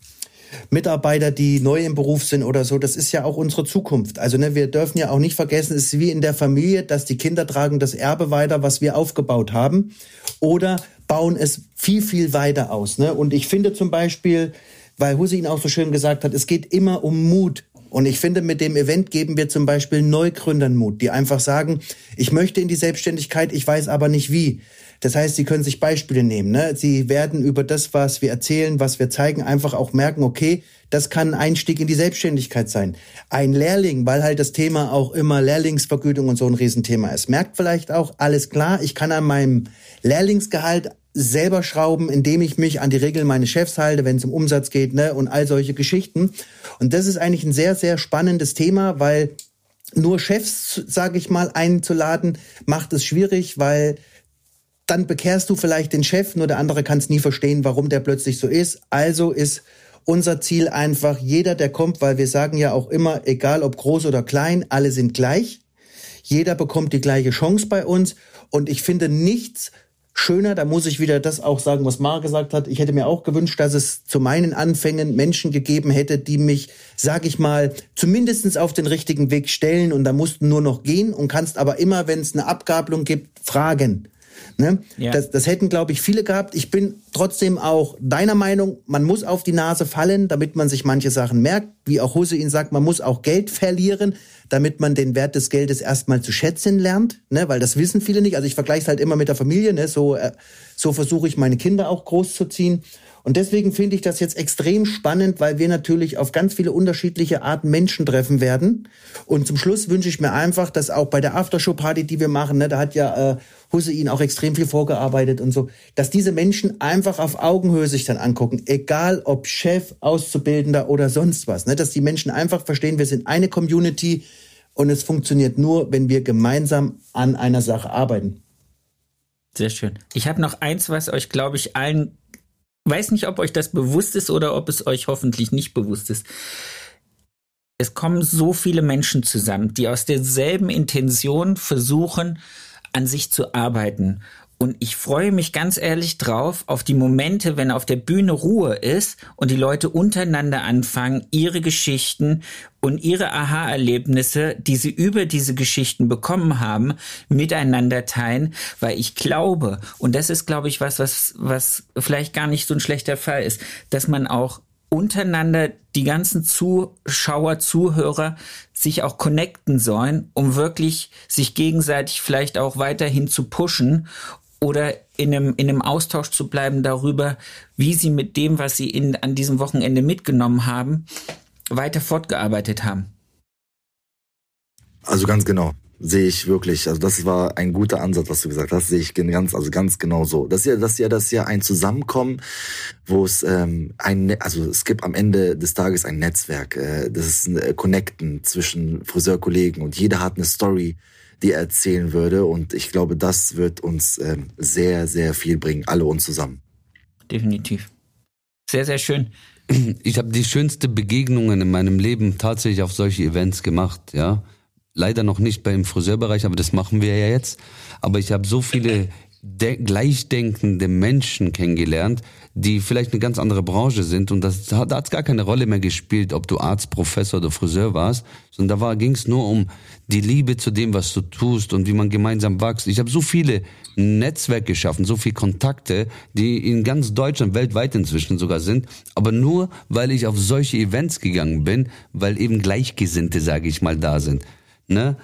Mitarbeiter, die neu im Beruf sind oder so, das ist ja auch unsere Zukunft. Also ne, wir dürfen ja auch nicht vergessen, es ist wie in der Familie, dass die Kinder tragen das Erbe weiter, was wir aufgebaut haben, oder bauen es viel, viel weiter aus. Ne? Und ich finde zum Beispiel, weil Hussein auch so schön gesagt hat, es geht immer um Mut. Und ich finde, mit dem Event geben wir zum Beispiel Neugründern Mut, die einfach sagen, ich möchte in die Selbstständigkeit, ich weiß aber nicht wie. Das heißt, Sie können sich Beispiele nehmen. Ne? Sie werden über das, was wir erzählen, was wir zeigen, einfach auch merken, okay, das kann ein Einstieg in die Selbstständigkeit sein. Ein Lehrling, weil halt das Thema auch immer Lehrlingsvergütung und so ein Riesenthema ist, merkt vielleicht auch, alles klar, ich kann an meinem Lehrlingsgehalt selber schrauben, indem ich mich an die Regeln meines Chefs halte, wenn es um Umsatz geht, ne, und all solche Geschichten. Und das ist eigentlich ein sehr, sehr spannendes Thema, weil nur Chefs, sage ich mal, einzuladen, macht es schwierig, weil dann bekehrst du vielleicht den Chef, nur der andere kann es nie verstehen, warum der plötzlich so ist. Also ist unser Ziel einfach, jeder, der kommt, weil wir sagen ja auch immer, egal ob groß oder klein, alle sind gleich. Jeder bekommt die gleiche Chance bei uns. Und ich finde nichts schöner, da muss ich wieder das auch sagen, was Mara gesagt hat. Ich hätte mir auch gewünscht, dass es zu meinen Anfängen Menschen gegeben hätte, die mich, sag ich mal, zumindestens auf den richtigen Weg stellen und da mussten nur noch gehen und kannst aber immer, wenn es eine Abgabelung gibt, fragen. Ne? Ja. Das, das hätten, glaube ich, viele gehabt. Ich bin trotzdem auch deiner Meinung, man muss auf die Nase fallen, damit man sich manche Sachen merkt. Wie auch Hussein sagt, man muss auch Geld verlieren, damit man den Wert des Geldes erstmal zu schätzen lernt, ne? weil das wissen viele nicht. Also ich vergleiche es halt immer mit der Familie, ne? so, äh, so versuche ich meine Kinder auch großzuziehen. Und deswegen finde ich das jetzt extrem spannend, weil wir natürlich auf ganz viele unterschiedliche Arten Menschen treffen werden. Und zum Schluss wünsche ich mir einfach, dass auch bei der Aftershow-Party, die wir machen, ne, da hat ja äh, Hussein auch extrem viel vorgearbeitet und so, dass diese Menschen einfach auf Augenhöhe sich dann angucken, egal ob Chef, Auszubildender oder sonst was, ne, dass die Menschen einfach verstehen, wir sind eine Community und es funktioniert nur, wenn wir gemeinsam an einer Sache arbeiten. Sehr schön. Ich habe noch eins, was euch, glaube ich, allen weiß nicht, ob euch das bewusst ist oder ob es euch hoffentlich nicht bewusst ist. Es kommen so viele Menschen zusammen, die aus derselben Intention versuchen, an sich zu arbeiten. Und ich freue mich ganz ehrlich drauf auf die Momente, wenn auf der Bühne Ruhe ist und die Leute untereinander anfangen, ihre Geschichten und ihre Aha-Erlebnisse, die sie über diese Geschichten bekommen haben, miteinander teilen, weil ich glaube, und das ist, glaube ich, was, was, was vielleicht gar nicht so ein schlechter Fall ist, dass man auch untereinander die ganzen Zuschauer, Zuhörer sich auch connecten sollen, um wirklich sich gegenseitig vielleicht auch weiterhin zu pushen oder in einem, in einem Austausch zu bleiben darüber, wie sie mit dem, was sie in, an diesem Wochenende mitgenommen haben, weiter fortgearbeitet haben. Also ganz genau. Sehe ich wirklich. Also das war ein guter Ansatz, was du gesagt hast. Sehe ich ganz, also ganz genau so. Das ist ja, das ist ja, das ist ja ein Zusammenkommen, wo es ähm, ein, ne, also es gibt am Ende des Tages ein Netzwerk. Äh, das ist ein äh, Connecten zwischen Friseurkollegen und jeder hat eine Story, die er erzählen würde. Und ich glaube, das wird uns ähm, sehr, sehr viel bringen, alle uns zusammen. Definitiv. Sehr, sehr schön. Ich habe die schönste Begegnungen in meinem Leben tatsächlich auf solche Events gemacht, ja. Leider noch nicht beim Friseurbereich, aber das machen wir ja jetzt. Aber ich habe so viele gleichdenkende Menschen kennengelernt, die vielleicht eine ganz andere Branche sind und das, da hat es gar keine Rolle mehr gespielt, ob du Arzt, Professor oder Friseur warst, sondern da ging es nur um die Liebe zu dem, was du tust und wie man gemeinsam wächst. Ich habe so viele Netzwerke geschaffen, so viele Kontakte, die in ganz Deutschland, weltweit inzwischen sogar sind, aber nur, weil ich auf solche Events gegangen bin, weil eben Gleichgesinnte, sage ich mal, da sind. Ne?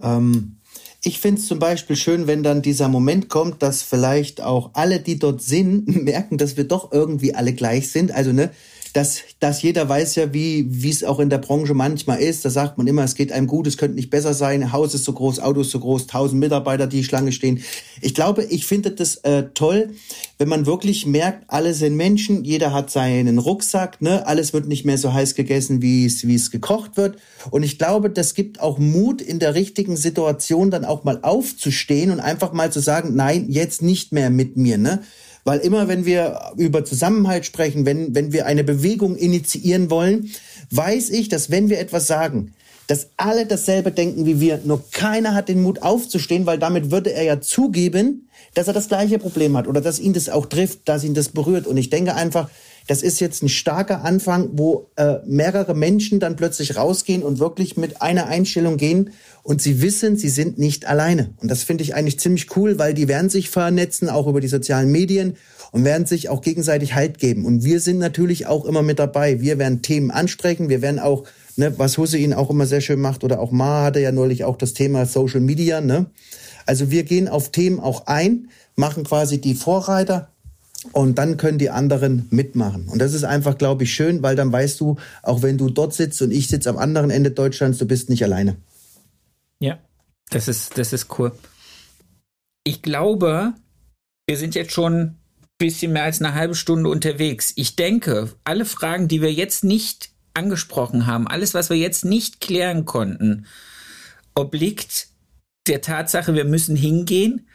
Ähm ich finde es zum Beispiel schön, wenn dann dieser Moment kommt, dass vielleicht auch alle, die dort sind, (laughs) merken, dass wir doch irgendwie alle gleich sind. Also, ne, dass, dass jeder weiß ja, wie wie es auch in der Branche manchmal ist. Da sagt man immer, es geht einem gut, es könnte nicht besser sein. Haus ist so groß, Auto ist so groß, tausend Mitarbeiter, die Schlange stehen. Ich glaube, ich finde das äh, toll, wenn man wirklich merkt, alle sind Menschen, jeder hat seinen Rucksack, ne, alles wird nicht mehr so heiß gegessen, wie es wie es gekocht wird. Und ich glaube, das gibt auch Mut in der richtigen Situation dann auch mal aufzustehen und einfach mal zu sagen, nein, jetzt nicht mehr mit mir, ne? Weil immer, wenn wir über Zusammenhalt sprechen, wenn, wenn wir eine Bewegung initiieren wollen, weiß ich, dass wenn wir etwas sagen, dass alle dasselbe denken wie wir, nur keiner hat den Mut aufzustehen, weil damit würde er ja zugeben, dass er das gleiche Problem hat oder dass ihn das auch trifft, dass ihn das berührt. Und ich denke einfach, das ist jetzt ein starker Anfang, wo äh, mehrere Menschen dann plötzlich rausgehen und wirklich mit einer Einstellung gehen und sie wissen, sie sind nicht alleine. Und das finde ich eigentlich ziemlich cool, weil die werden sich vernetzen, auch über die sozialen Medien und werden sich auch gegenseitig Halt geben. Und wir sind natürlich auch immer mit dabei. Wir werden Themen ansprechen, wir werden auch, ne, was Hussein auch immer sehr schön macht, oder auch Ma hatte ja neulich auch das Thema Social Media, ne? Also wir gehen auf Themen auch ein, machen quasi die Vorreiter und dann können die anderen mitmachen. Und das ist einfach, glaube ich, schön, weil dann weißt du, auch wenn du dort sitzt und ich sitze am anderen Ende Deutschlands, du bist nicht alleine. Ja, das ist, das ist cool. Ich glaube, wir sind jetzt schon ein bisschen mehr als eine halbe Stunde unterwegs. Ich denke, alle Fragen, die wir jetzt nicht angesprochen haben, alles, was wir jetzt nicht klären konnten, obliegt der Tatsache, wir müssen hingehen,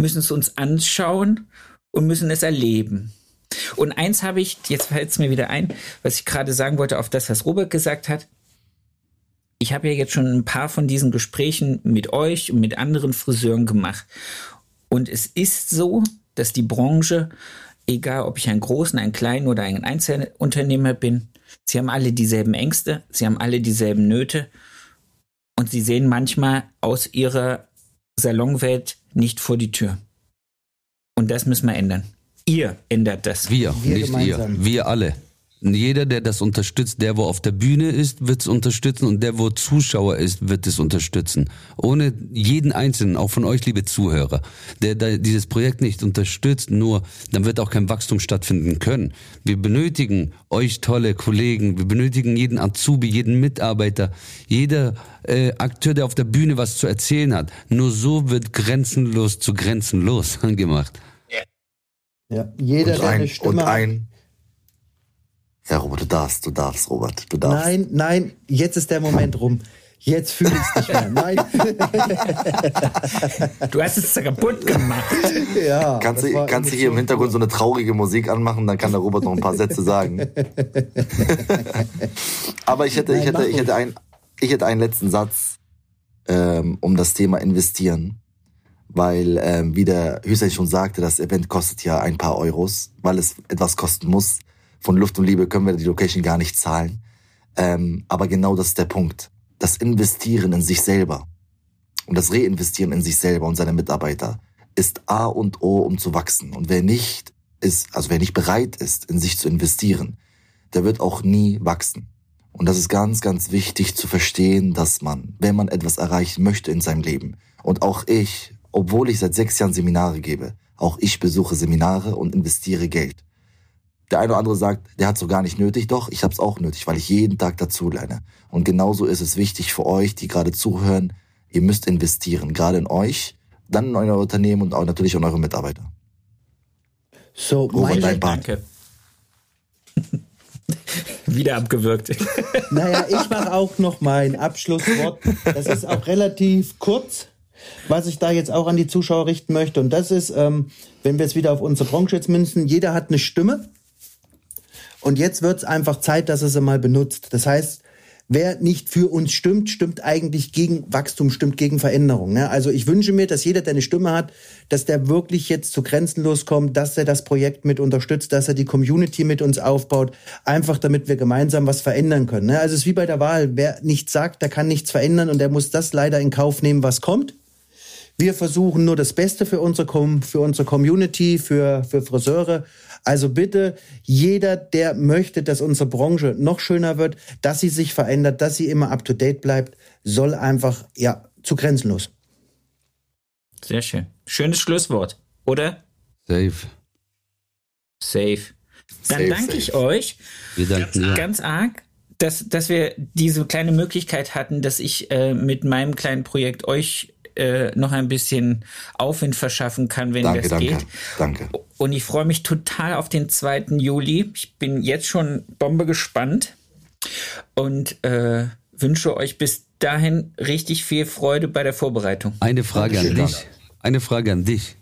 müssen es uns anschauen und müssen es erleben. Und eins habe ich, jetzt fällt es mir wieder ein, was ich gerade sagen wollte, auf das, was Robert gesagt hat ich habe ja jetzt schon ein paar von diesen Gesprächen mit euch und mit anderen Friseuren gemacht. Und es ist so, dass die Branche, egal ob ich einen großen, einen kleinen oder einen Einzelunternehmer bin, sie haben alle dieselben Ängste, sie haben alle dieselben Nöte und sie sehen manchmal aus ihrer Salonwelt nicht vor die Tür. Und das müssen wir ändern. Ihr ändert das. Wir, wir nicht gemeinsam. ihr. Wir alle. Jeder, der das unterstützt, der wo auf der Bühne ist, wird es unterstützen und der wo Zuschauer ist, wird es unterstützen. Ohne jeden Einzelnen, auch von euch, liebe Zuhörer, der, der dieses Projekt nicht unterstützt, nur dann wird auch kein Wachstum stattfinden können. Wir benötigen euch tolle Kollegen, wir benötigen jeden Azubi, jeden Mitarbeiter, jeder äh, Akteur, der auf der Bühne was zu erzählen hat. Nur so wird grenzenlos zu grenzenlos (laughs) angemacht. Ja, jeder, und der ein, eine Stimme und ein, ja, Robert, du darfst, du darfst, Robert, du darfst. Nein, nein, jetzt ist der Moment rum. Jetzt fühle ich es nicht mehr. Nein. (laughs) Du hast es kaputt gemacht. Ja. Kannst du, kannst du hier im Hintergrund so eine traurige Musik anmachen, dann kann der Robert noch ein paar Sätze sagen. (laughs) Aber ich hätte, ich hätte, ich hätte ein, ich hätte einen letzten Satz ähm, um das Thema investieren, weil, ähm, wie der Hüseyin schon sagte, das Event kostet ja ein paar Euros, weil es etwas kosten muss. Von Luft und Liebe können wir die Location gar nicht zahlen. Ähm, aber genau das ist der Punkt. Das Investieren in sich selber und das Reinvestieren in sich selber und seine Mitarbeiter ist A und O, um zu wachsen. Und wer nicht ist, also wer nicht bereit ist, in sich zu investieren, der wird auch nie wachsen. Und das ist ganz, ganz wichtig zu verstehen, dass man, wenn man etwas erreichen möchte in seinem Leben, und auch ich, obwohl ich seit sechs Jahren Seminare gebe, auch ich besuche Seminare und investiere Geld. Der eine oder andere sagt, der hat so gar nicht nötig. Doch, ich habe es auch nötig, weil ich jeden Tag dazu lerne. Und genauso ist es wichtig für euch, die gerade zuhören, ihr müsst investieren, gerade in euch, dann in euer Unternehmen und auch natürlich in eure Mitarbeiter. So, meine, dein Part. Danke. (laughs) Wieder abgewürgt. (laughs) Naja, ich mache auch noch mein Abschlusswort. Das ist auch relativ kurz, was ich da jetzt auch an die Zuschauer richten möchte. Und das ist, ähm, wenn wir es wieder auf unsere Branche jetzt münzen, jeder hat eine Stimme. Und jetzt wird es einfach Zeit, dass er sie mal benutzt. Das heißt, wer nicht für uns stimmt, stimmt eigentlich gegen Wachstum, stimmt gegen Veränderung. Ne? Also ich wünsche mir, dass jeder, der eine Stimme hat, dass der wirklich jetzt zu Grenzenlos kommt, dass er das Projekt mit unterstützt, dass er die Community mit uns aufbaut, einfach damit wir gemeinsam was verändern können. Ne? Also es ist wie bei der Wahl, wer nichts sagt, der kann nichts verändern und der muss das leider in Kauf nehmen, was kommt. Wir versuchen nur das Beste für unsere, für unsere Community, für, für Friseure. Also bitte, jeder, der möchte, dass unsere Branche noch schöner wird, dass sie sich verändert, dass sie immer up to date bleibt, soll einfach, ja, zu grenzenlos. Sehr schön. Schönes Schlusswort, oder? Safe. Safe. Dann Safe, danke safe. ich euch Wir danken dir. ganz arg, dass, dass wir diese kleine Möglichkeit hatten, dass ich äh, mit meinem kleinen Projekt euch äh, noch ein bisschen Aufwind verschaffen kann, wenn Danke, das danke, geht. danke. Und ich freue mich total auf den 2. Juli. Ich bin jetzt schon Bombe gespannt und äh, wünsche euch bis dahin richtig viel Freude bei der Vorbereitung. Eine Frage an dich. Eine Frage an dich.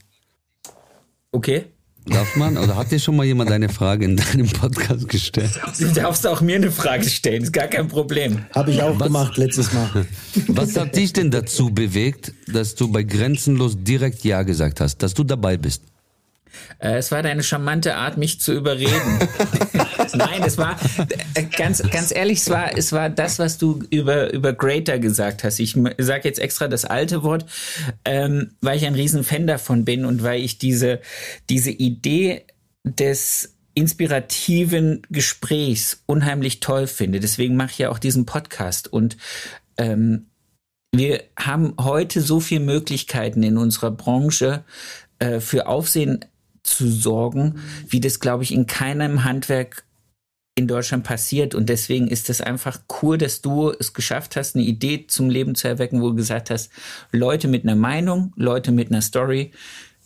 Okay? Darf man, oder hat dir schon mal jemand eine Frage in deinem Podcast gestellt? Du darfst auch mir eine Frage stellen, ist gar kein Problem. Habe ich auch Was? gemacht letztes Mal. Was hat dich denn dazu bewegt, dass du bei Grenzenlos direkt Ja gesagt hast, dass du dabei bist? Äh, es war deine charmante Art, mich zu überreden. (laughs) Nein, es war äh, ganz, ganz ehrlich, es war, es war das, was du über, über Greater gesagt hast. Ich sage jetzt extra das alte Wort, ähm, weil ich ein riesen Fan davon bin und weil ich diese, diese Idee des inspirativen Gesprächs unheimlich toll finde. Deswegen mache ich ja auch diesen Podcast und ähm, wir haben heute so viele Möglichkeiten in unserer Branche äh, für Aufsehen zu sorgen, wie das, glaube ich, in keinem Handwerk in Deutschland passiert. Und deswegen ist es einfach cool, dass du es geschafft hast, eine Idee zum Leben zu erwecken, wo du gesagt hast, Leute mit einer Meinung, Leute mit einer Story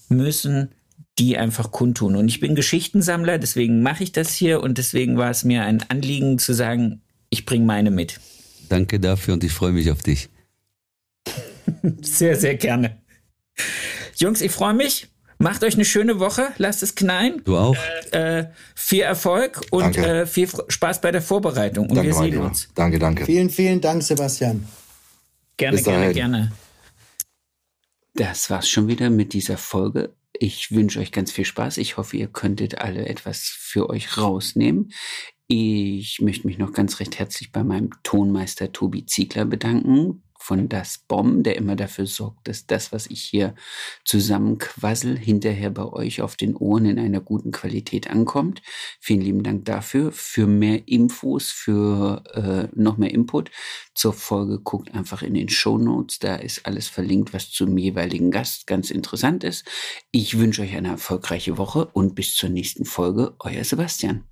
müssen die einfach kundtun. Und ich bin Geschichtensammler, deswegen mache ich das hier und deswegen war es mir ein Anliegen zu sagen, ich bringe meine mit. Danke dafür und ich freue mich auf dich. (laughs) Sehr, sehr gerne. Jungs, ich freue mich. Macht euch eine schöne Woche, lasst es knallen. Du auch? Äh, viel Erfolg und äh, viel Spaß bei der Vorbereitung. Und Danke, wir sehen uns. Danke, danke. Vielen, vielen Dank, Sebastian. Gerne, Bis gerne, dahin. gerne. Das war's schon wieder mit dieser Folge. Ich wünsche euch ganz viel Spaß. Ich hoffe, ihr könntet alle etwas für euch rausnehmen. Ich möchte mich noch ganz recht herzlich bei meinem Tonmeister Tobi Ziegler bedanken von Das Bomb, der immer dafür sorgt, dass das, was ich hier zusammenquassel, hinterher bei euch auf den Ohren in einer guten Qualität ankommt. Vielen lieben Dank dafür. Für mehr Infos, für äh, noch mehr Input zur Folge, guckt einfach in den Show Notes. Da ist alles verlinkt, was zum jeweiligen Gast ganz interessant ist. Ich wünsche euch eine erfolgreiche Woche und bis zur nächsten Folge. Euer Sebastian.